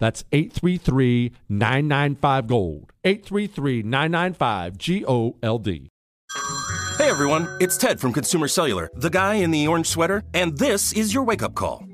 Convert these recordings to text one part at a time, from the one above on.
That's 833 995 Gold. 833 995 G O L D. Hey everyone, it's Ted from Consumer Cellular, the guy in the orange sweater, and this is your wake up call.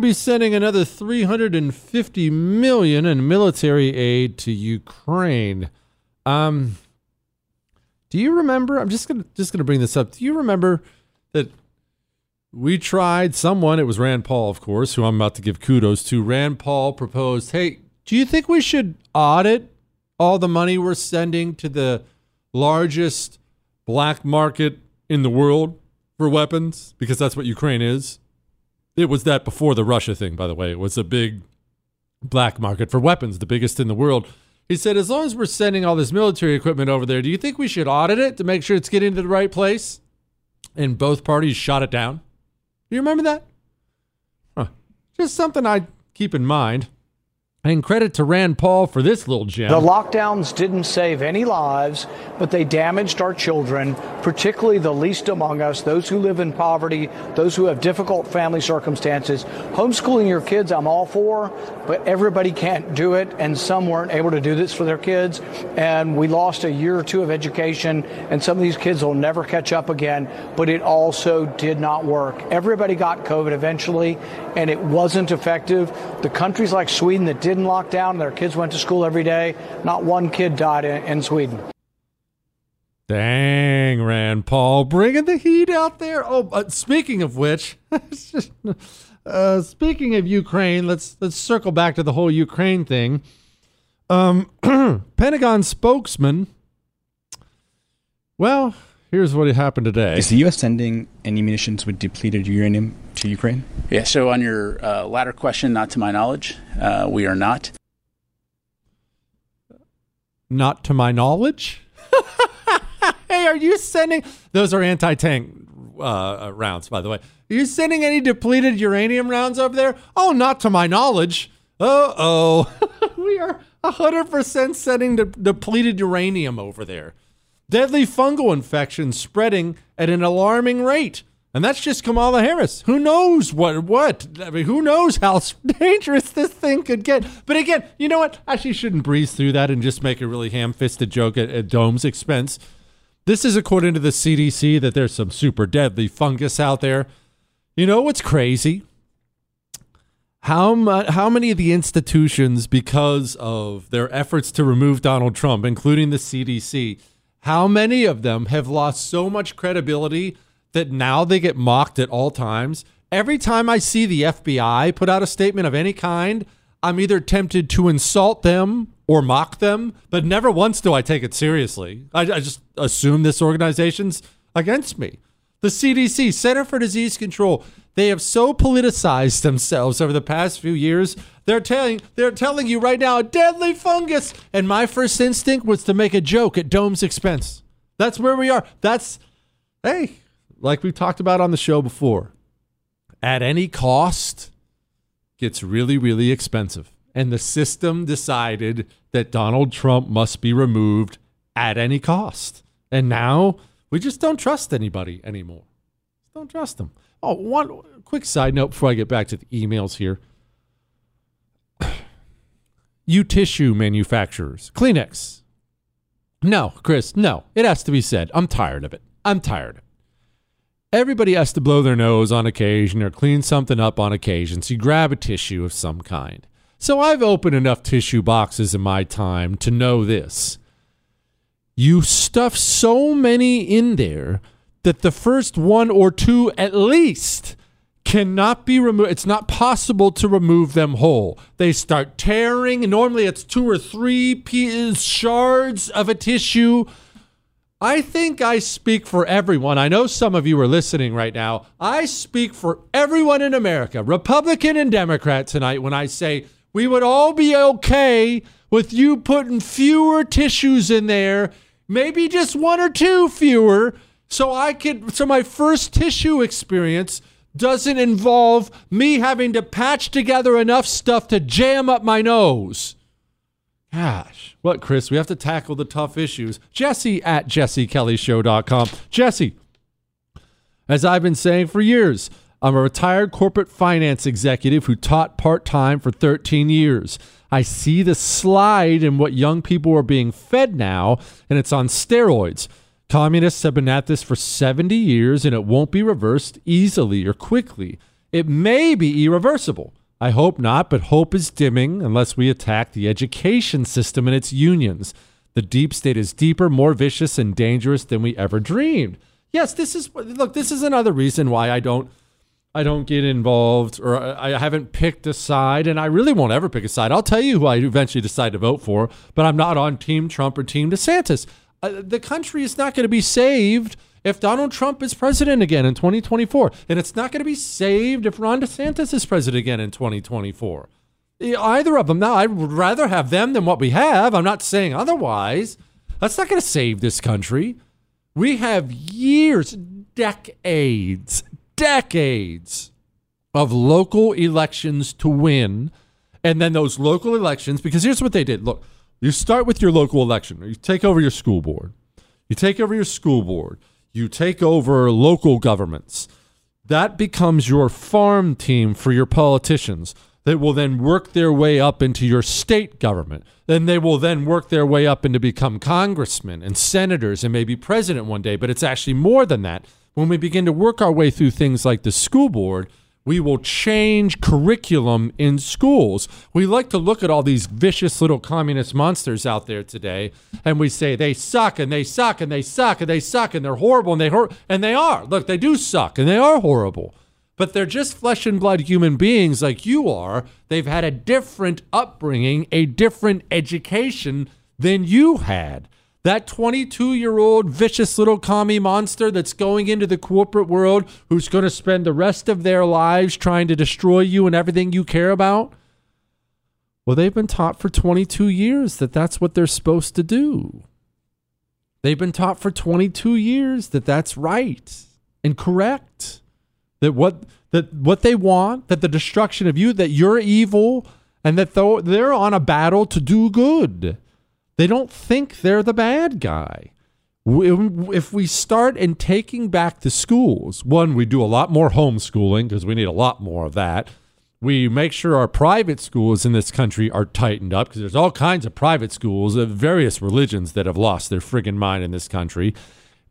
be sending another 350 million in military aid to Ukraine. Um, do you remember? I'm just gonna just gonna bring this up. Do you remember that we tried someone? It was Rand Paul, of course, who I'm about to give kudos to. Rand Paul proposed, "Hey, do you think we should audit all the money we're sending to the largest black market in the world for weapons? Because that's what Ukraine is." It was that before the Russia thing, by the way. It was a big black market for weapons, the biggest in the world. He said, as long as we're sending all this military equipment over there, do you think we should audit it to make sure it's getting to the right place? And both parties shot it down. Do you remember that? Huh. Just something I'd keep in mind. And credit to Rand Paul for this little gem. The lockdowns didn't save any lives, but they damaged our children, particularly the least among us, those who live in poverty, those who have difficult family circumstances. Homeschooling your kids, I'm all for, but everybody can't do it, and some weren't able to do this for their kids. And we lost a year or two of education, and some of these kids will never catch up again, but it also did not work. Everybody got COVID eventually, and it wasn't effective. The countries like Sweden that didn't lock down, their kids went to school every day. Not one kid died in, in Sweden. Dang, Rand Paul, bringing the heat out there. Oh, uh, speaking of which, uh, speaking of Ukraine, let's let's circle back to the whole Ukraine thing. Um, Pentagon spokesman. Well, here's what happened today. Is the U.S. sending any munitions with depleted uranium to Ukraine? Yeah. So on your uh, latter question, not to my knowledge, uh, we are not. Not to my knowledge. hey, are you sending? Those are anti-tank uh, rounds, by the way. Are you sending any depleted uranium rounds over there? Oh, not to my knowledge. Uh oh, we are hundred percent sending de- depleted uranium over there. Deadly fungal infections spreading at an alarming rate. And that's just Kamala Harris. Who knows what what? I mean, who knows how dangerous this thing could get? But again, you know what? I actually, shouldn't breeze through that and just make a really ham-fisted joke at, at Dome's expense. This is according to the CDC that there's some super deadly fungus out there. You know what's crazy? How mu- how many of the institutions, because of their efforts to remove Donald Trump, including the CDC, how many of them have lost so much credibility that now they get mocked at all times? Every time I see the FBI put out a statement of any kind, I'm either tempted to insult them or mock them, but never once do I take it seriously. I, I just assume this organization's against me. The CDC, Center for Disease Control, they have so politicized themselves over the past few years. They're telling they're telling you right now a deadly fungus. And my first instinct was to make a joke at Dome's expense. That's where we are. That's hey, like we've talked about on the show before. At any cost gets really, really expensive. And the system decided that Donald Trump must be removed at any cost. And now we just don't trust anybody anymore. Don't trust them. Oh, one quick side note before I get back to the emails here. You tissue manufacturers, Kleenex. No, Chris, no. It has to be said. I'm tired of it. I'm tired. Everybody has to blow their nose on occasion or clean something up on occasion. So you grab a tissue of some kind. So I've opened enough tissue boxes in my time to know this. You stuff so many in there that the first one or two at least cannot be removed. It's not possible to remove them whole. They start tearing. Normally, it's two or three pieces, shards of a tissue. I think I speak for everyone. I know some of you are listening right now. I speak for everyone in America, Republican and Democrat, tonight when I say we would all be okay with you putting fewer tissues in there, maybe just one or two fewer, so I could so my first tissue experience doesn't involve me having to patch together enough stuff to jam up my nose. Gosh, what, Chris? We have to tackle the tough issues. Jesse at jessekellyshow.com. Jesse, as I've been saying for years, I'm a retired corporate finance executive who taught part time for 13 years. I see the slide in what young people are being fed now, and it's on steroids. Communists have been at this for 70 years, and it won't be reversed easily or quickly. It may be irreversible. I hope not, but hope is dimming unless we attack the education system and its unions. The deep state is deeper, more vicious, and dangerous than we ever dreamed. Yes, this is look. This is another reason why I don't, I don't get involved, or I haven't picked a side, and I really won't ever pick a side. I'll tell you who I eventually decide to vote for, but I'm not on Team Trump or Team DeSantis. Uh, the country is not going to be saved if Donald Trump is president again in 2024. And it's not going to be saved if Ron DeSantis is president again in 2024. Either of them. Now, I would rather have them than what we have. I'm not saying otherwise. That's not going to save this country. We have years, decades, decades of local elections to win. And then those local elections, because here's what they did. Look, you start with your local election. You take over your school board. You take over your school board. You take over local governments. That becomes your farm team for your politicians that will then work their way up into your state government. Then they will then work their way up and to become congressmen and senators and maybe president one day. But it's actually more than that. When we begin to work our way through things like the school board, we will change curriculum in schools. We like to look at all these vicious little communist monsters out there today, and we say they suck and they suck and they suck and they suck and they're horrible and they hurt and they are. Look, they do suck and they are horrible. But they're just flesh and blood human beings like you are. They've had a different upbringing, a different education than you had. That 22 year old vicious little commie monster that's going into the corporate world who's going to spend the rest of their lives trying to destroy you and everything you care about. Well, they've been taught for 22 years that that's what they're supposed to do. They've been taught for 22 years that that's right and correct. That what that what they want, that the destruction of you, that you're evil, and that they're on a battle to do good. They don't think they're the bad guy. If we start in taking back the schools, one, we do a lot more homeschooling because we need a lot more of that. We make sure our private schools in this country are tightened up because there's all kinds of private schools of various religions that have lost their friggin' mind in this country.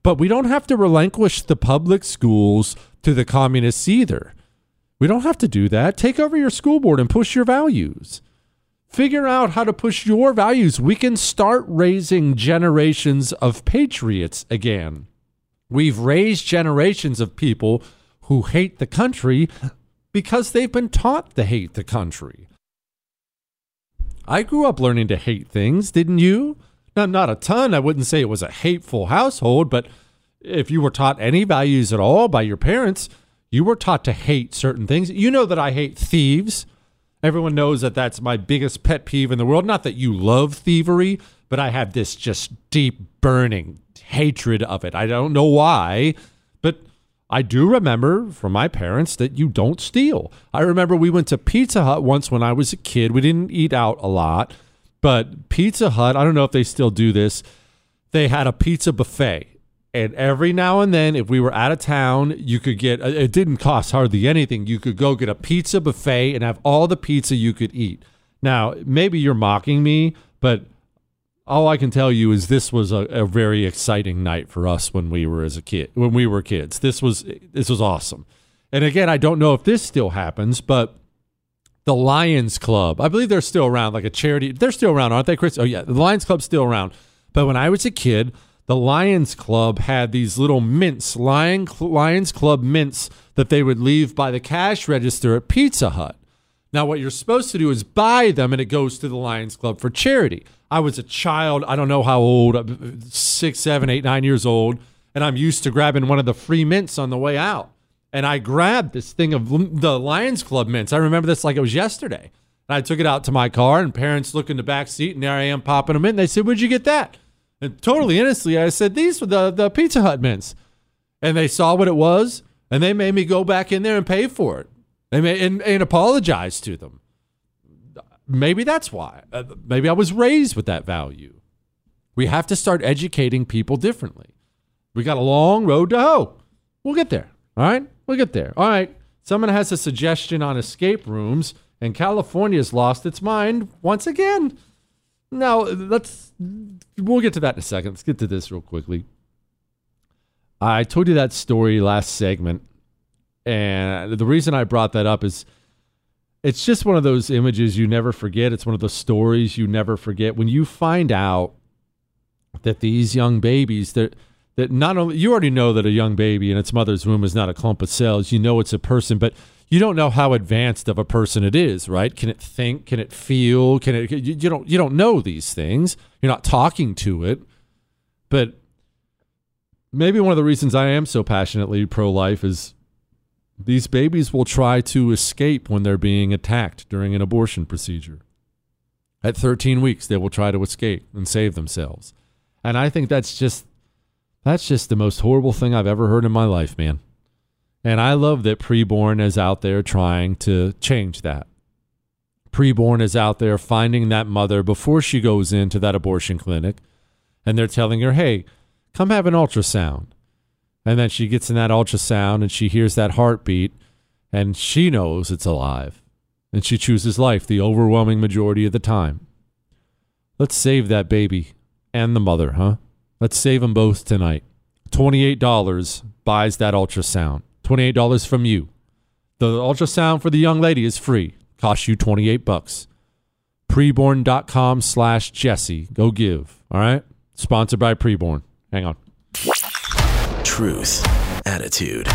But we don't have to relinquish the public schools to the communists either. We don't have to do that. Take over your school board and push your values. Figure out how to push your values. We can start raising generations of patriots again. We've raised generations of people who hate the country because they've been taught to hate the country. I grew up learning to hate things, didn't you? Not, not a ton. I wouldn't say it was a hateful household, but if you were taught any values at all by your parents, you were taught to hate certain things. You know that I hate thieves. Everyone knows that that's my biggest pet peeve in the world. Not that you love thievery, but I have this just deep burning hatred of it. I don't know why, but I do remember from my parents that you don't steal. I remember we went to Pizza Hut once when I was a kid. We didn't eat out a lot, but Pizza Hut, I don't know if they still do this, they had a pizza buffet. And every now and then, if we were out of town, you could get, uh, it didn't cost hardly anything. You could go get a pizza buffet and have all the pizza you could eat. Now, maybe you're mocking me, but all I can tell you is this was a, a very exciting night for us when we were as a kid, when we were kids. This was, this was awesome. And again, I don't know if this still happens, but the Lions Club, I believe they're still around, like a charity. They're still around, aren't they, Chris? Oh, yeah. The Lions Club's still around. But when I was a kid, the Lions Club had these little mints, Lion, Lions Club mints that they would leave by the cash register at Pizza Hut. Now, what you're supposed to do is buy them, and it goes to the Lions Club for charity. I was a child, I don't know how old, uh, six, seven, eight, nine years old, and I'm used to grabbing one of the free mints on the way out. And I grabbed this thing of the Lions Club mints. I remember this like it was yesterday. And I took it out to my car, and parents look in the back seat, and there I am popping them in. And they said, Where'd you get that? And totally innocently, I said, These were the, the Pizza Hut mints. And they saw what it was, and they made me go back in there and pay for it. They made, and, and apologize to them. Maybe that's why. Uh, maybe I was raised with that value. We have to start educating people differently. We got a long road to hoe. We'll get there. All right? We'll get there. All right. Someone has a suggestion on escape rooms, and California's lost its mind once again. Now, let's we'll get to that in a second. Let's get to this real quickly. I told you that story last segment, and the reason I brought that up is it's just one of those images you never forget. It's one of those stories you never forget. When you find out that these young babies that that not only you already know that a young baby in its mother's womb is not a clump of cells, you know it's a person, but you don't know how advanced of a person it is, right? Can it think? Can it feel? Can it? You, you don't. You don't know these things. You're not talking to it. But maybe one of the reasons I am so passionately pro-life is these babies will try to escape when they're being attacked during an abortion procedure. At 13 weeks, they will try to escape and save themselves. And I think that's just that's just the most horrible thing I've ever heard in my life, man. And I love that preborn is out there trying to change that. Preborn is out there finding that mother before she goes into that abortion clinic, and they're telling her, hey, come have an ultrasound. And then she gets in that ultrasound and she hears that heartbeat, and she knows it's alive. And she chooses life the overwhelming majority of the time. Let's save that baby and the mother, huh? Let's save them both tonight. $28 buys that ultrasound. $28 from you. The ultrasound for the young lady is free. Costs you 28 bucks. Preborn.com slash Jesse. Go give. All right? Sponsored by Preborn. Hang on. Truth, attitude,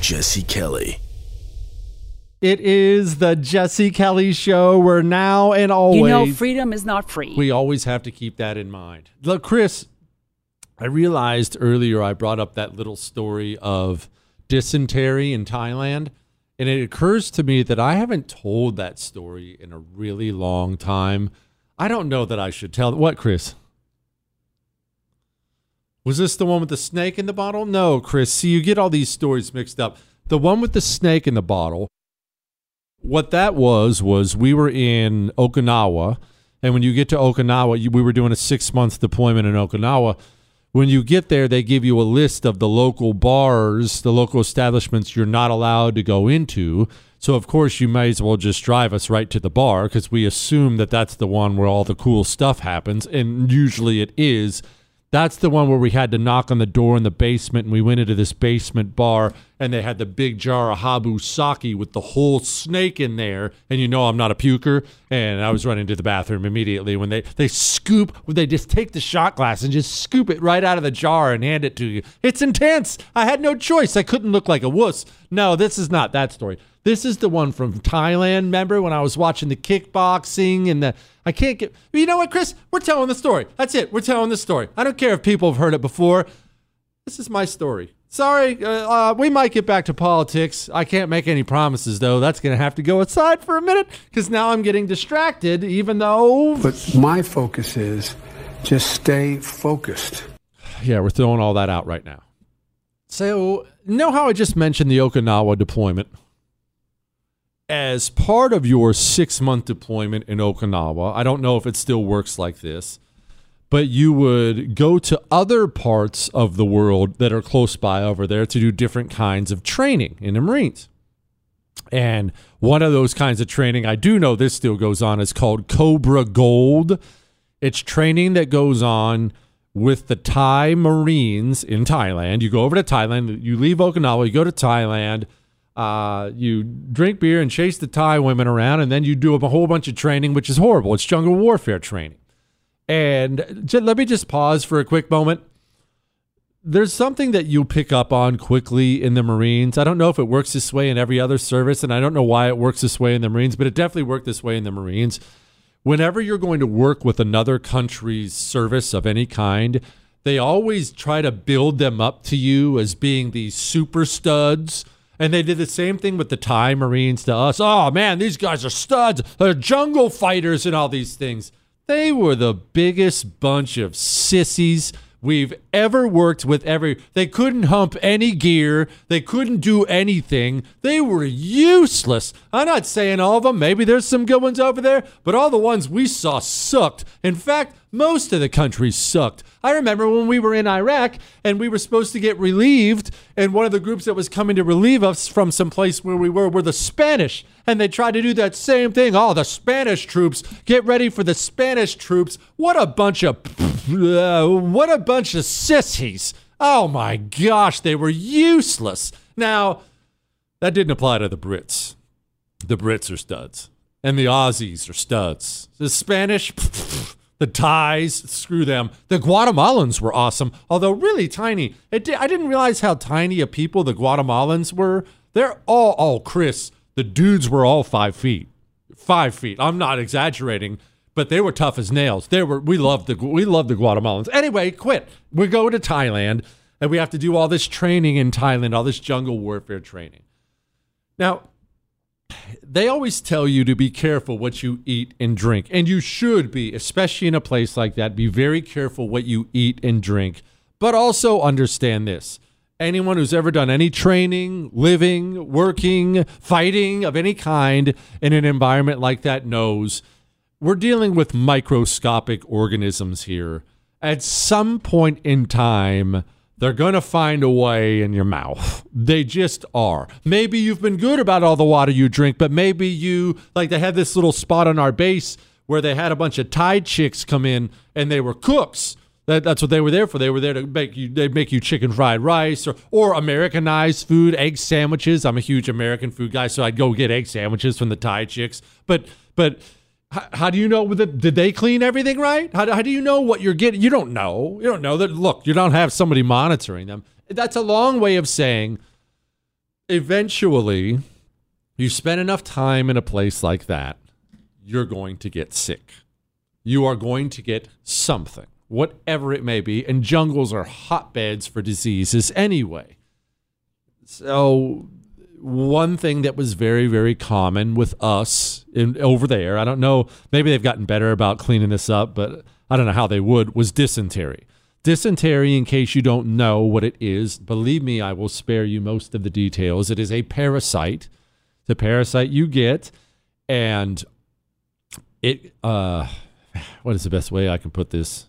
Jesse Kelly. It is the Jesse Kelly Show. We're now and always. You know, freedom is not free. We always have to keep that in mind. Look, Chris, I realized earlier I brought up that little story of dysentery in Thailand. And it occurs to me that I haven't told that story in a really long time. I don't know that I should tell. What, Chris? Was this the one with the snake in the bottle? No, Chris. See, you get all these stories mixed up. The one with the snake in the bottle, what that was, was we were in Okinawa. And when you get to Okinawa, we were doing a six month deployment in Okinawa When you get there, they give you a list of the local bars, the local establishments you're not allowed to go into. So, of course, you may as well just drive us right to the bar because we assume that that's the one where all the cool stuff happens. And usually it is. That's the one where we had to knock on the door in the basement, and we went into this basement bar, and they had the big jar of Habu sake with the whole snake in there. And you know I'm not a puker, and I was running to the bathroom immediately when they they scoop, they just take the shot glass and just scoop it right out of the jar and hand it to you. It's intense. I had no choice. I couldn't look like a wuss. No, this is not that story. This is the one from Thailand. Remember when I was watching the kickboxing and the I can't get. You know what, Chris? We're telling the story. That's it. We're telling the story. I don't care if people have heard it before. This is my story. Sorry, uh, uh, we might get back to politics. I can't make any promises, though. That's going to have to go aside for a minute because now I'm getting distracted, even though. But my focus is just stay focused. Yeah, we're throwing all that out right now. So, know how I just mentioned the Okinawa deployment? As part of your six month deployment in Okinawa, I don't know if it still works like this, but you would go to other parts of the world that are close by over there to do different kinds of training in the Marines. And one of those kinds of training, I do know this still goes on, is called Cobra Gold. It's training that goes on with the Thai Marines in Thailand. You go over to Thailand, you leave Okinawa, you go to Thailand, uh, you drink beer and chase the Thai women around, and then you do a whole bunch of training, which is horrible. It's jungle warfare training. And j- let me just pause for a quick moment. There's something that you pick up on quickly in the Marines. I don't know if it works this way in every other service, and I don't know why it works this way in the Marines, but it definitely worked this way in the Marines. Whenever you're going to work with another country's service of any kind, they always try to build them up to you as being these super studs. And they did the same thing with the Thai Marines to us. Oh man, these guys are studs. They're jungle fighters and all these things. They were the biggest bunch of sissies we've ever worked with ever they couldn't hump any gear they couldn't do anything they were useless. I'm not saying all of them maybe there's some good ones over there but all the ones we saw sucked. In fact most of the countries sucked. I remember when we were in iraq and we were supposed to get relieved and one of the groups that was coming to relieve us from some place where we were were the spanish and they tried to do that same thing oh the spanish troops get ready for the spanish troops what a bunch of uh, what a bunch of sissies. Oh my gosh, they were useless. Now, that didn't apply to the Brits. The Brits are studs. And the Aussies are studs. The Spanish, the Thais, screw them. The Guatemalans were awesome, although really tiny. Di- I didn't realize how tiny a people the Guatemalans were. They're all, oh, Chris, the dudes were all five feet. Five feet. I'm not exaggerating but they were tough as nails. They were we loved the we loved the Guatemalans. Anyway, quit. We go to Thailand and we have to do all this training in Thailand, all this jungle warfare training. Now, they always tell you to be careful what you eat and drink, and you should be, especially in a place like that. Be very careful what you eat and drink, but also understand this. Anyone who's ever done any training, living, working, fighting of any kind in an environment like that knows we're dealing with microscopic organisms here. At some point in time, they're going to find a way in your mouth. They just are. Maybe you've been good about all the water you drink, but maybe you, like, they had this little spot on our base where they had a bunch of Thai chicks come in and they were cooks. That, that's what they were there for. They were there to make you. They make you chicken fried rice or or Americanized food, egg sandwiches. I'm a huge American food guy, so I'd go get egg sandwiches from the Thai chicks. But but how, how do you know did they clean everything right? How, how do you know what you're getting? You don't know. You don't know that. Look, you don't have somebody monitoring them. That's a long way of saying. Eventually, you spend enough time in a place like that, you're going to get sick. You are going to get something, whatever it may be. And jungles are hotbeds for diseases anyway. So one thing that was very very common with us in over there i don't know maybe they've gotten better about cleaning this up but i don't know how they would was dysentery dysentery in case you don't know what it is believe me i will spare you most of the details it is a parasite the parasite you get and it uh what is the best way i can put this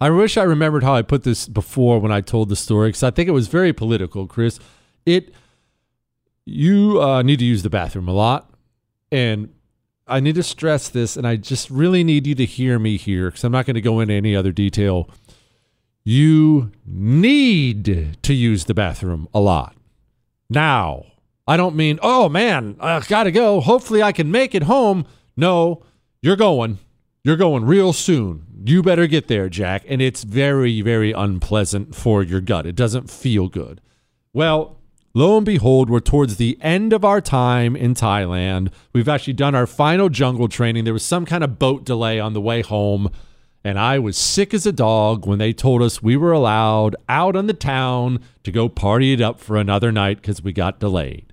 I wish I remembered how I put this before when I told the story because I think it was very political, Chris. It you uh, need to use the bathroom a lot, and I need to stress this, and I just really need you to hear me here because I'm not going to go into any other detail. You need to use the bathroom a lot. Now, I don't mean, oh man, I gotta go. Hopefully, I can make it home. No, you're going. You're going real soon. You better get there, Jack. And it's very, very unpleasant for your gut. It doesn't feel good. Well, lo and behold, we're towards the end of our time in Thailand. We've actually done our final jungle training. There was some kind of boat delay on the way home. And I was sick as a dog when they told us we were allowed out on the town to go party it up for another night because we got delayed.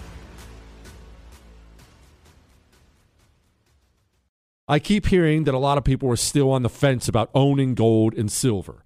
I keep hearing that a lot of people are still on the fence about owning gold and silver.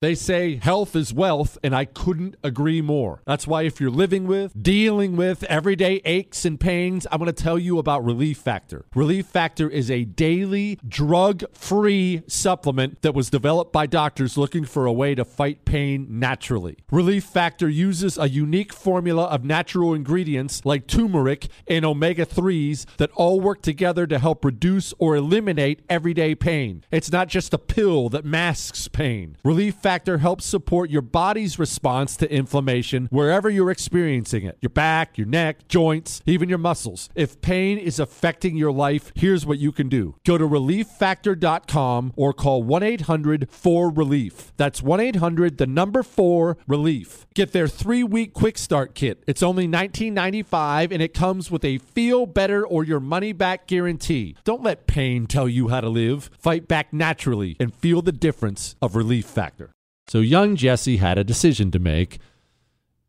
They say health is wealth, and I couldn't agree more. That's why, if you're living with, dealing with everyday aches and pains, I'm going to tell you about Relief Factor. Relief Factor is a daily drug free supplement that was developed by doctors looking for a way to fight pain naturally. Relief Factor uses a unique formula of natural ingredients like turmeric and omega 3s that all work together to help reduce or eliminate everyday pain. It's not just a pill that masks pain. Relief Factor helps support your body's response to inflammation wherever you're experiencing it your back, your neck, joints, even your muscles. If pain is affecting your life, here's what you can do go to relieffactor.com or call 1 800 4 Relief. That's 1 800 the number 4 Relief. Get their three week quick start kit. It's only $19.95 and it comes with a feel better or your money back guarantee. Don't let pain tell you how to live. Fight back naturally and feel the difference of Relief Factor. So young Jesse had a decision to make,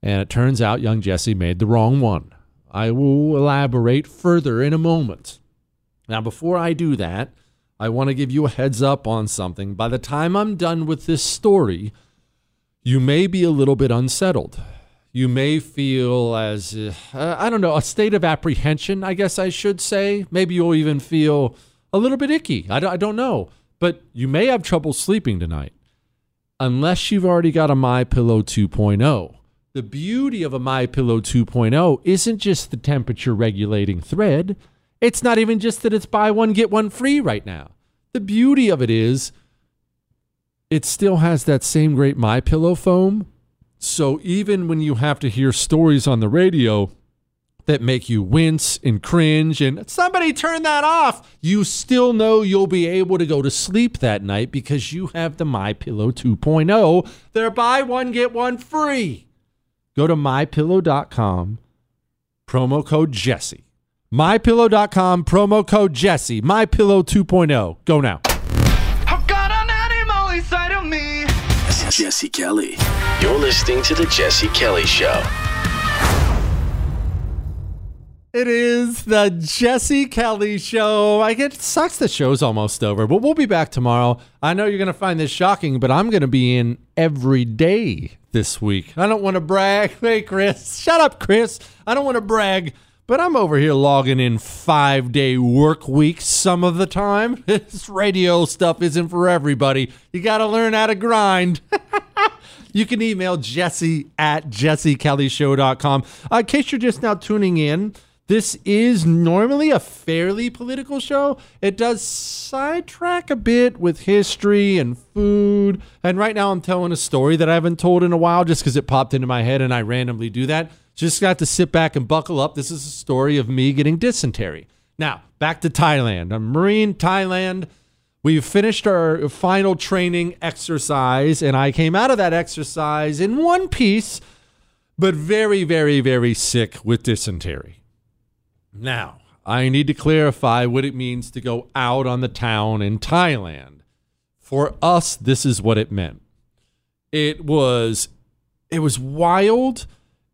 and it turns out young Jesse made the wrong one. I will elaborate further in a moment. Now, before I do that, I want to give you a heads up on something. By the time I'm done with this story, you may be a little bit unsettled. You may feel as, uh, I don't know, a state of apprehension, I guess I should say. Maybe you'll even feel a little bit icky. I don't, I don't know. But you may have trouble sleeping tonight unless you've already got a My Pillow 2.0. The beauty of a My Pillow 2.0 isn't just the temperature regulating thread. It's not even just that it's buy one get one free right now. The beauty of it is it still has that same great My Pillow foam. So even when you have to hear stories on the radio that make you wince and cringe and somebody turn that off, you still know you'll be able to go to sleep that night because you have the My Pillow 2.0. They're buy one get one free. Go to mypillow.com promo code Jesse. mypillow.com promo code Jesse. MyPillow 2.0. Go now. Jesse Kelly. You're listening to The Jesse Kelly Show. It is the Jesse Kelly Show. I get sucks the show's almost over, but we'll be back tomorrow. I know you're to find this shocking, but I'm to be in every day this week. I don't want to brag. Hey, Chris. Shut up, Chris. I don't want to brag, but I'm over here logging in five day work weeks some of the time. This radio stuff isn't for everybody. You got to learn how to grind. you can email jesse at jessekellyshow.com. Uh, in case you're just now tuning in, this is normally a fairly political show. It does sidetrack a bit with history and food. And right now, I'm telling a story that I haven't told in a while just because it popped into my head and I randomly do that. Just got to sit back and buckle up. This is a story of me getting dysentery. Now, back to Thailand. I'm Marine, Thailand. We've finished our final training exercise, and I came out of that exercise in one piece, but very, very, very sick with dysentery. Now, I need to clarify what it means to go out on the town in Thailand. For us, this is what it meant. It was it was wild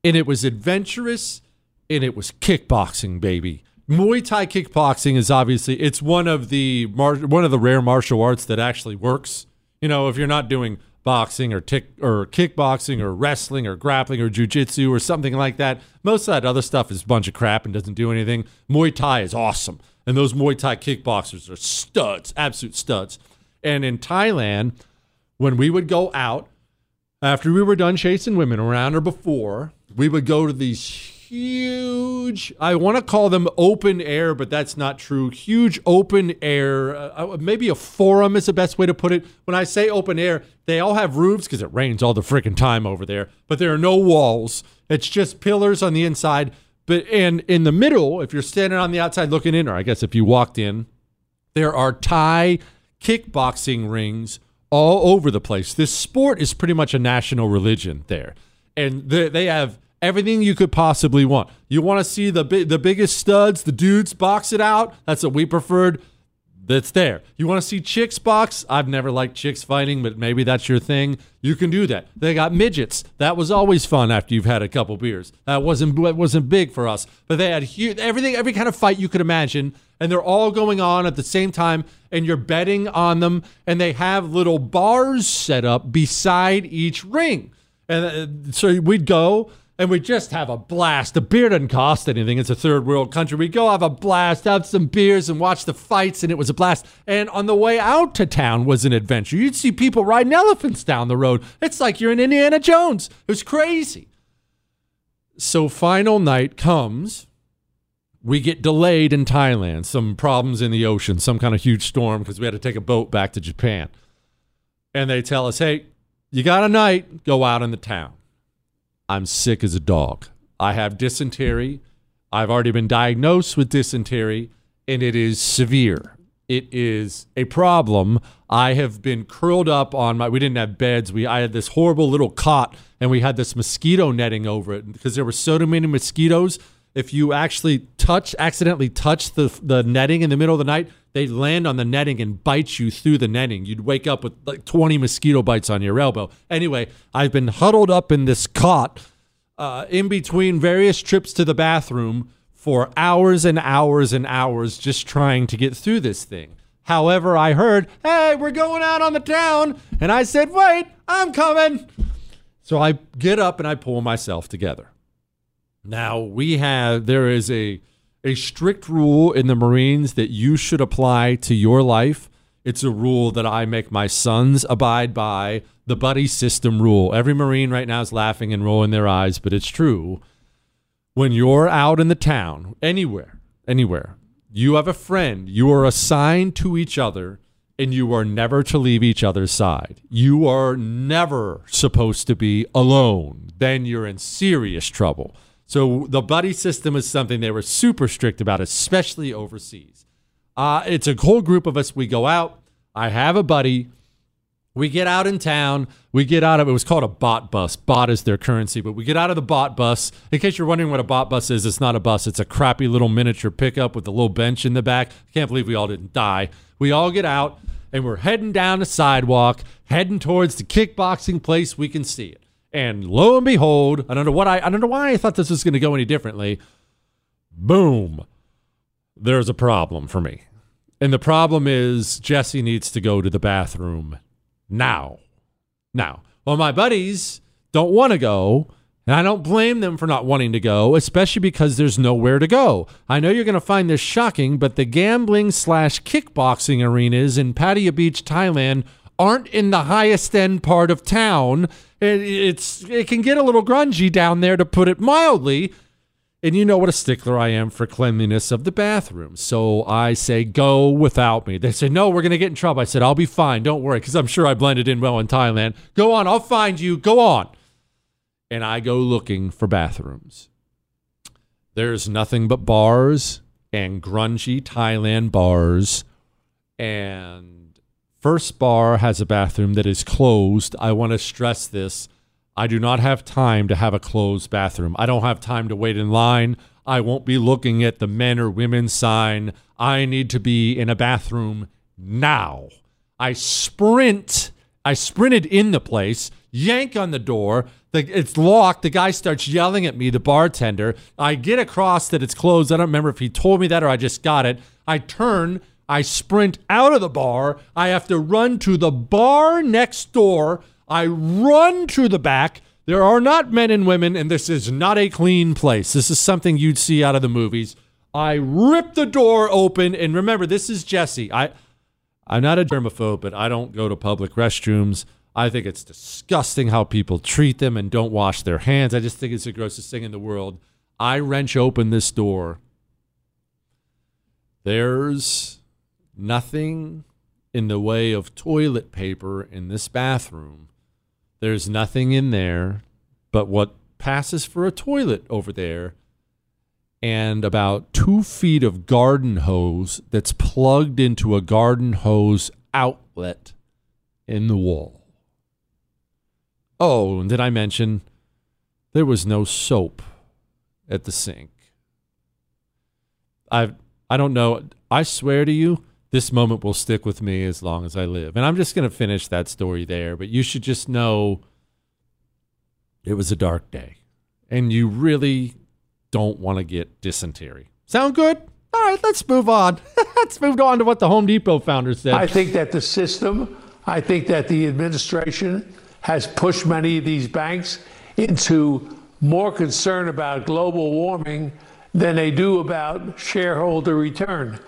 and it was adventurous and it was kickboxing, baby. Muay Thai kickboxing is obviously it's one of the mar- one of the rare martial arts that actually works. You know, if you're not doing boxing or tick or kickboxing or wrestling or grappling or jujitsu or something like that. Most of that other stuff is a bunch of crap and doesn't do anything. Muay Thai is awesome. And those Muay Thai kickboxers are studs, absolute studs. And in Thailand, when we would go out, after we were done chasing women around or before, we would go to these huge. I want to call them open air but that's not true. Huge open air uh, uh, maybe a forum is the best way to put it. When i say open air they all have roofs because it rains all the freaking time over there but there are no walls. It's just pillars on the inside but and in the middle if you're standing on the outside looking in or i guess if you walked in there are thai kickboxing rings all over the place. This sport is pretty much a national religion there. And they, they have everything you could possibly want. You want to see the bi- the biggest studs, the dudes box it out. That's what we preferred. That's there. You want to see chicks box? I've never liked chicks fighting, but maybe that's your thing. You can do that. They got midgets. That was always fun after you've had a couple beers. That wasn't that wasn't big for us, but they had huge, everything, every kind of fight you could imagine, and they're all going on at the same time, and you're betting on them, and they have little bars set up beside each ring, and uh, so we'd go and we just have a blast. The beer doesn't cost anything. It's a third world country. We go have a blast, have some beers, and watch the fights, and it was a blast. And on the way out to town was an adventure. You'd see people riding elephants down the road. It's like you're in Indiana Jones. It was crazy. So, final night comes. We get delayed in Thailand, some problems in the ocean, some kind of huge storm because we had to take a boat back to Japan. And they tell us, hey, you got a night, go out in the town. I'm sick as a dog. I have dysentery. I've already been diagnosed with dysentery, and it is severe. It is a problem. I have been curled up on my. We didn't have beds. We I had this horrible little cot, and we had this mosquito netting over it because there were so many mosquitoes. If you actually touch, accidentally touch the the netting in the middle of the night, they land on the netting and bite you through the netting. You'd wake up with like 20 mosquito bites on your elbow. Anyway, I've been huddled up in this cot uh, in between various trips to the bathroom for hours and hours and hours just trying to get through this thing. However, I heard, hey, we're going out on the town. And I said, wait, I'm coming. So I get up and I pull myself together. Now, we have, there is a, a strict rule in the Marines that you should apply to your life. It's a rule that I make my sons abide by the buddy system rule. Every Marine right now is laughing and rolling their eyes, but it's true. When you're out in the town, anywhere, anywhere, you have a friend, you are assigned to each other, and you are never to leave each other's side. You are never supposed to be alone. Then you're in serious trouble. So the buddy system is something they were super strict about, especially overseas. Uh, it's a whole group of us. We go out. I have a buddy. We get out in town. We get out of it was called a baht bus. Baht is their currency, but we get out of the baht bus. In case you're wondering what a baht bus is, it's not a bus. It's a crappy little miniature pickup with a little bench in the back. Can't believe we all didn't die. We all get out and we're heading down the sidewalk, heading towards the kickboxing place we can see it. And lo and behold, I don't know what I I don't know why I thought this was going to go any differently. Boom. There's a problem for me. And the problem is Jesse needs to go to the bathroom now. Now, well, my buddies don't want to go, and I don't blame them for not wanting to go, especially because there's nowhere to go. I know you're going to find this shocking, but the gambling slash kickboxing arenas in Pattaya Beach, Thailand, aren't in the highest end part of town. It, it's it can get a little grungy down there, to put it mildly. And you know what a stickler I am for cleanliness of the bathroom. So I say, go without me. They say, no, we're going to get in trouble. I said, I'll be fine. Don't worry, because I'm sure I blended in well in Thailand. Go on, I'll find you. Go on. And I go looking for bathrooms. There's nothing but bars and grungy Thailand bars. And First Bar has a bathroom that is closed. I want to stress this I do not have time to have a closed bathroom. I don't have time to wait in line. I won't be looking at the men or women sign. I need to be in a bathroom now. I sprint. I sprinted in the place, yank on the door. The, it's locked. The guy starts yelling at me, the bartender. I get across that it's closed. I don't remember if he told me that or I just got it. I turn. I sprint out of the bar. I have to run to the bar next door I run to the back. There are not men and women, and this is not a clean place. This is something you'd see out of the movies. I rip the door open, and remember, this is Jesse. I, I'm not a germaphobe, but I don't go to public restrooms. I think it's disgusting how people treat them and don't wash their hands. I just think it's the grossest thing in the world. I wrench open this door. There's nothing in the way of toilet paper in this bathroom. There's nothing in there but what passes for a toilet over there and about two feet of garden hose that's plugged into a garden hose outlet in the wall. Oh, and did I mention there was no soap at the sink? I I don't know. I swear to you, this moment will stick with me as long as I live. And I'm just going to finish that story there, but you should just know it was a dark day and you really don't want to get dysentery. Sound good? All right, let's move on. let's move on to what the Home Depot founder said. I think that the system, I think that the administration has pushed many of these banks into more concern about global warming than they do about shareholder return.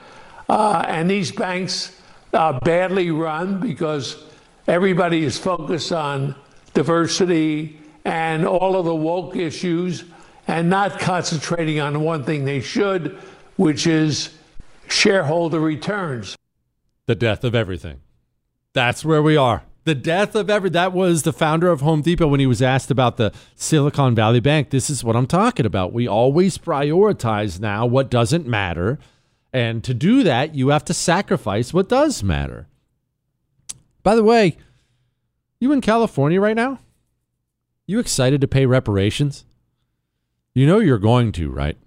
Uh, and these banks are badly run because everybody is focused on diversity and all of the woke issues and not concentrating on one thing they should, which is shareholder returns. The death of everything. That's where we are. The death of every that was the founder of Home Depot when he was asked about the Silicon Valley Bank. This is what I'm talking about. We always prioritize now what doesn't matter and to do that, you have to sacrifice what does matter. By the way, you in California right now? You excited to pay reparations? You know you're going to, right?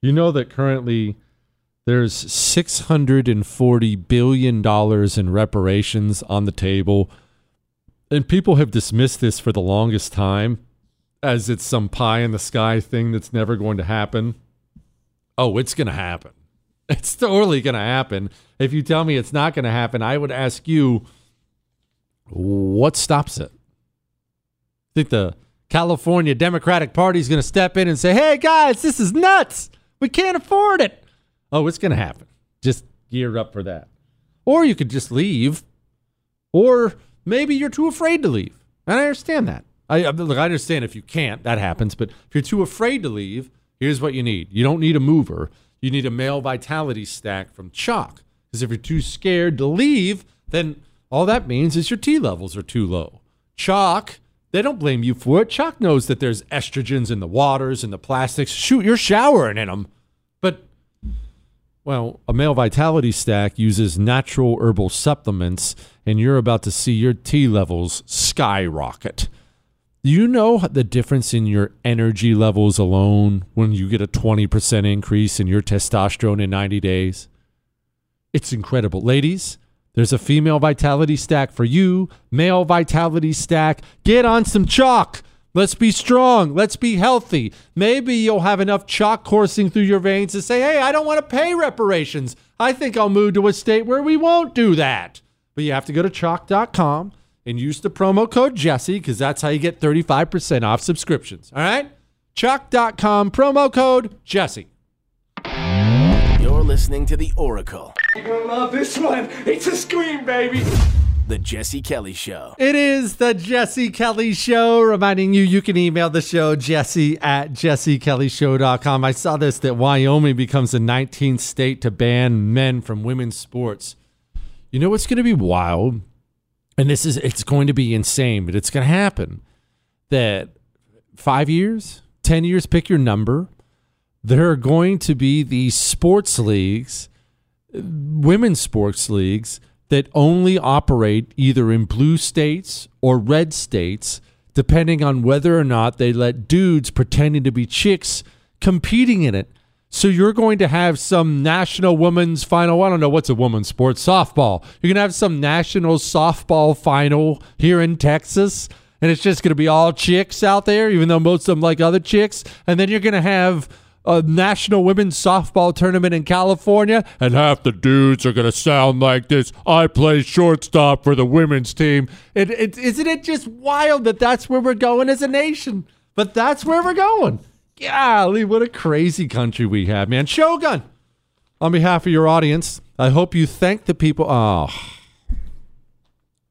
You know that currently there's $640 billion in reparations on the table. And people have dismissed this for the longest time as it's some pie in the sky thing that's never going to happen. oh, it's going to happen. It's totally going to happen. If you tell me it's not going to happen, I would ask you, what stops it? I think the California Democratic Party is going to step in and say, hey, guys, this is nuts. We can't afford it. Oh, it's going to happen. Just gear up for that. Or you could just leave. Or maybe you're too afraid to leave. And I understand that. I, look, I understand if you can't, that happens. But if you're too afraid to leave, here's what you need. You don't need a mover. You need a male vitality stack from CHOQ. Because if you're too scared to leave, then all that means is your T levels are too low. CHOQ, they don't blame you for it. CHOQ knows that there's estrogens in the waters and the plastics. Shoot, you're showering in them. But well, a male vitality stack uses natural herbal supplements, and you're about to see your T levels skyrocket. You know the difference in your energy levels alone when you get a 20% increase in your testosterone in 90 days? It's incredible. Ladies, there's a female vitality stack for you, male vitality stack. Get on some CHOQ. Let's be strong. Let's be healthy. Maybe you'll have enough CHOQ coursing through your veins to say, hey, I don't want to pay reparations. I think I'll move to a state where we won't do that. But you have to go to choq.com and use the promo code Jesse because that's how you get 35% off subscriptions. All right? choq.com, promo code Jesse. You're listening to The Oracle, You're gonna love this one. It's a scream, baby. The Jesse Kelly Show. It is the Jesse Kelly Show, reminding you you can email the show jesse at jessekellyshow.com. I saw this that Wyoming becomes the 19th state to ban men from women's sports. You know what's going to be wild? And this is, it's going to be insane, but it's going to happen. That five years, 10 years, pick your number, there are going to be these sports leagues women's sports leagues that only operate either in blue states or red states, depending on whether or not they let dudes pretending to be chicks competing in it. So you're going to have some national women's final. I don't know what's a women's sport, softball. You're going to have some national softball final here in Texas, and it's just going to be all chicks out there, even though most of them like other chicks. And then you're going to have a national women's softball tournament in California, and half the dudes are going to sound like this. I play shortstop for the women's team. It, it, isn't it just wild that that's where we're going as a nation? But that's where we're going. Golly, what a crazy country we have, man. Shogun, on behalf of your audience, I hope you thank the people. Oh,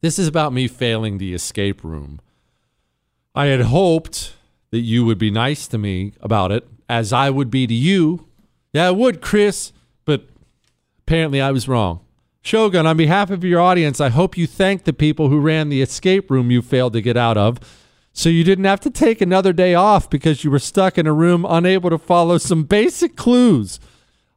this is about me failing the escape room. I had hoped that you would be nice to me about it, as I would be to you. Yeah, I would, Chris, but apparently I was wrong. Shogun, on behalf of your audience, I hope you thank the people who ran the escape room you failed to get out of so you didn't have to take another day off because you were stuck in a room unable to follow some basic clues.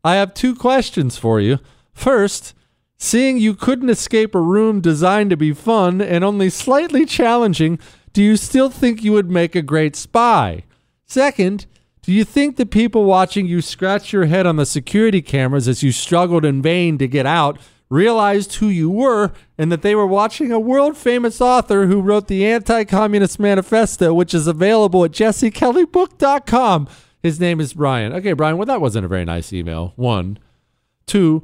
I have two questions for you. First, seeing you couldn't escape a room designed to be fun and only slightly challenging, do you still think you would make a great spy? Second, do you think the people watching you scratch your head on the security cameras as you struggled in vain to get out realized who you were and that they were watching a world famous author who wrote the Anti Communist Manifesto, which is available at jessekellybook.com? His name is Brian. Okay, Brian, well, that wasn't a very nice email. One. Two,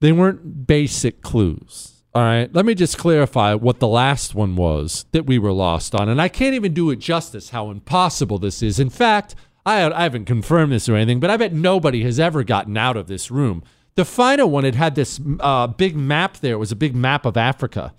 they weren't basic clues. All right, let me just clarify what the last one was that we were lost on. And I can't even do it justice how impossible this is. In fact, I, I haven't confirmed this or anything, but I bet nobody has ever gotten out of this room. The final one, it had this uh, big map there. It was a big map of Africa.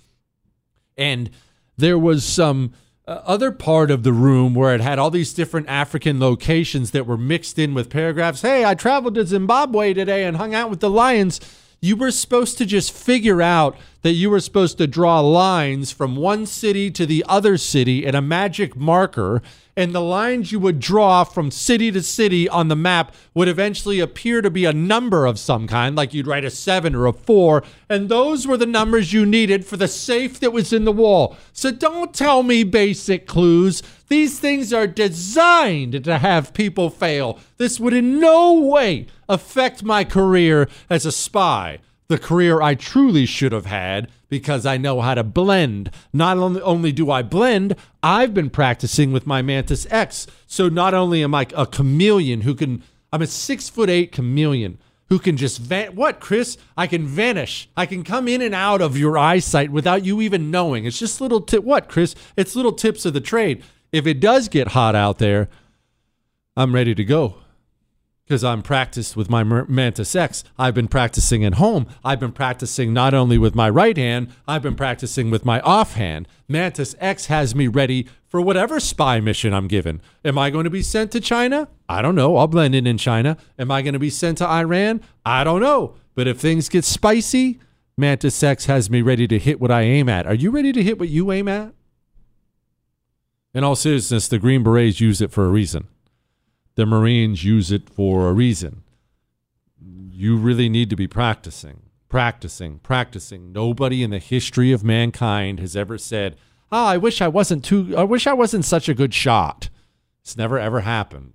And there was some uh, other part of the room where it had all these different African locations that were mixed in with paragraphs. Hey, I traveled to Zimbabwe today and hung out with the lions. You were supposed to just figure out that you were supposed to draw lines from one city to the other city in a magic marker. And the lines you would draw from city to city on the map would eventually appear to be a number of some kind, like you'd write a seven or a four. And those were the numbers you needed for the safe that was in the wall. So don't tell me basic clues. These things are designed to have people fail. This would in no way affect my career as a spy the career I truly should have had because I know how to blend. Not only, only do I blend, I've been practicing with my Mantis X. So not only am I a chameleon who can I'm a six foot eight chameleon who can just van- what, Chris? I can vanish. I can come in and out of your eyesight without you even knowing. It's just little tip. What, Chris? It's little tips of the trade. If it does get hot out there, I'm ready to go because I'm practiced with my Mantis X. I've been practicing at home. I've been practicing not only with my right hand, I've been practicing with my offhand. Mantis X has me ready for whatever spy mission I'm given. Am I going to be sent to China? I don't know. I'll blend in in China. Am I going to be sent to Iran? I don't know. But if things get spicy, Mantis X has me ready to hit what I aim at. Are you ready to hit what you aim at? In all seriousness, the Green Berets use it for a reason the Marines use it for a reason. You really need to be practicing, practicing, practicing. Nobody in the history of mankind has ever said, "Oh, I wish I wasn't too I wish I wasn't such a good shot." It's never ever happened.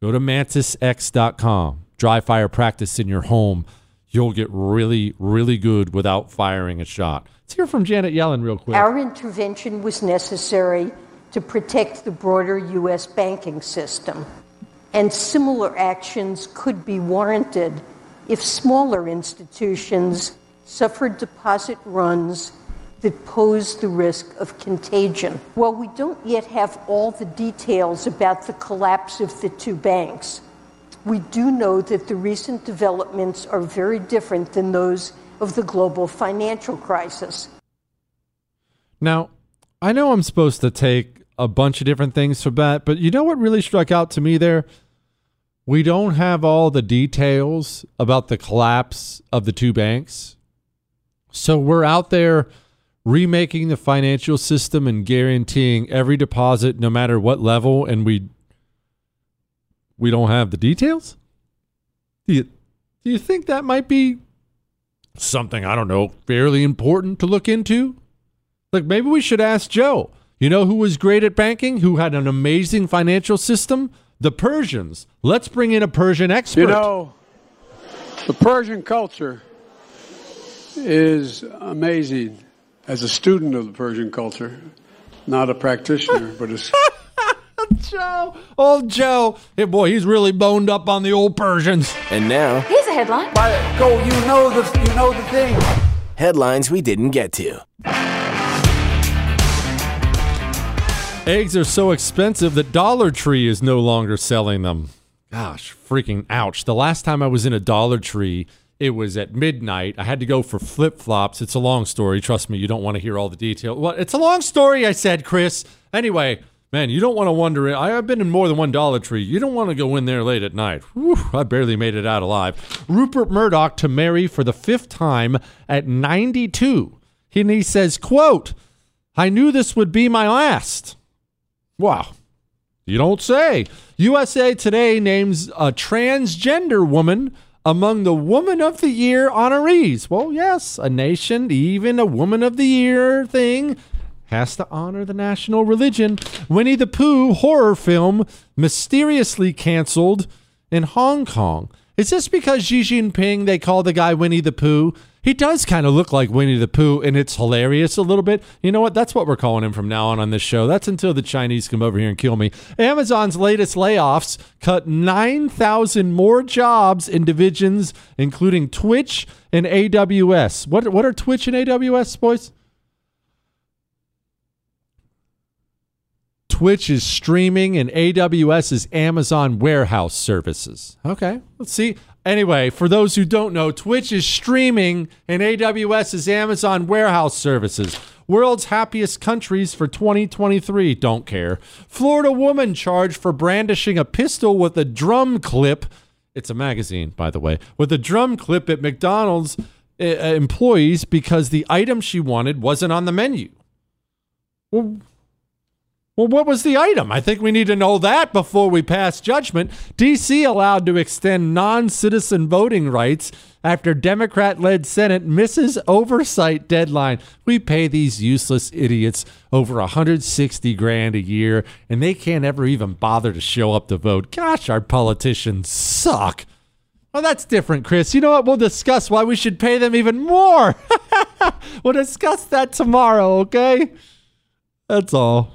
Go to mantisx.com. Dry fire practice in your home. You'll get really, really good without firing a shot. Let's hear from Janet Yellen real quick. Our intervention was necessary to protect the broader U.S. banking system and similar actions could be warranted if smaller institutions suffered deposit runs that pose the risk of contagion. While we don't yet have all the details about the collapse of the two banks, we do know that the recent developments are very different than those of the global financial crisis. Now, I know I'm supposed to take a bunch of different things from that. But you know what really struck out to me there? We don't have all the details about the collapse of the two banks. So we're out there remaking the financial system and guaranteeing every deposit no matter what level and we we don't have the details? Do you do you think that might be something I don't know fairly important to look into? Like maybe we should ask Joe. You know who was great at banking? Who had an amazing financial system? The Persians. Let's bring in a Persian expert. You know, the Persian culture is amazing. As a student of the Persian culture, not a practitioner, but as Joe, old Joe. Hey, boy, he's really boned up on the old Persians. And now, here's a headline. Go, you know the you know the thing. Headlines we didn't get to. Eggs are so expensive that Dollar Tree is no longer selling them. Gosh, freaking ouch. The last time I was in a Dollar Tree, it was at midnight. I had to go for flip flops. It's a long story. Trust me, you don't want to hear all the detail. Well, it's a long story, I said, Chris. Anyway, man, you don't want to wonder. I've been in more than one Dollar Tree. You don't want to go in there late at night. Whew, I barely made it out alive. Rupert Murdoch to marry for the fifth time at 92. And he says, quote, I knew this would be my last. Wow. You don't say. USA Today names a transgender woman among the Woman of the Year honorees. Well, yes, a nation, even a Woman of the Year thing, has to honor the national religion. Winnie the Pooh horror film mysteriously canceled in Hong Kong. Is this because Xi Jinping, they call the guy Winnie the Pooh? He does kind of look like Winnie the Pooh, and it's hilarious a little bit. You know what? That's what we're calling him from now on on this show. That's until the Chinese come over here and kill me. Amazon's latest layoffs cut 9,000 more jobs in divisions, including Twitch and AWS. What, what are Twitch and AWS, boys? Twitch is streaming and AWS is Amazon warehouse services. Okay, let's see. Anyway, for those who don't know, Twitch is streaming and AWS is Amazon warehouse services. World's happiest countries for 2023 don't care. Florida woman charged for brandishing a pistol with a drum clip. It's a magazine, by the way, with a drum clip at McDonald's uh, employees because the item she wanted wasn't on the menu. Well, well, what was the item? I think we need to know that before we pass judgment. D.C. allowed to extend non citizen voting rights after Democrat led Senate misses oversight deadline. We pay these useless idiots over 160 grand a year, and they can't ever even bother to show up to vote. Gosh, our politicians suck. Well, that's different, Chris. You know what? We'll discuss why we should pay them even more. we'll discuss that tomorrow, okay? That's all.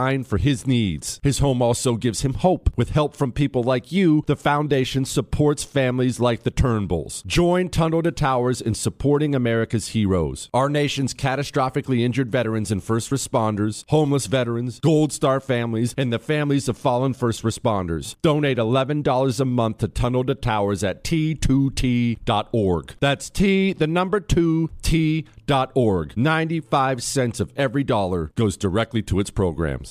for his needs. His home also gives him hope. With help from people like you, the foundation supports families like the Turnbulls. Join Tunnel to Towers in supporting America's heroes. Our nation's catastrophically injured veterans and first responders, homeless veterans, Gold Star families, and the families of fallen first responders. Donate $11 a month to Tunnel to Towers at t2t.org. That's T, the number 2, T.org. 95 cents of every dollar goes directly to its programs.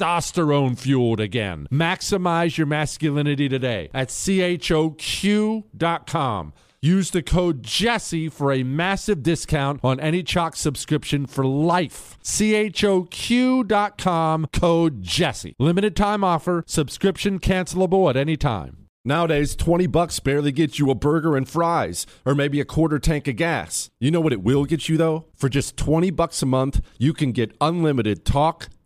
testosterone fueled again. Maximize your masculinity today at choq.com. Use the code Jesse for a massive discount on any CHOQ subscription for life. choq.com code Jesse. Limited time offer. Subscription cancelable at any time. Nowadays, 20 bucks barely gets you a burger and fries, or maybe a quarter tank of gas. You know what it will get you though? For just 20 bucks a month, you can get unlimited talk,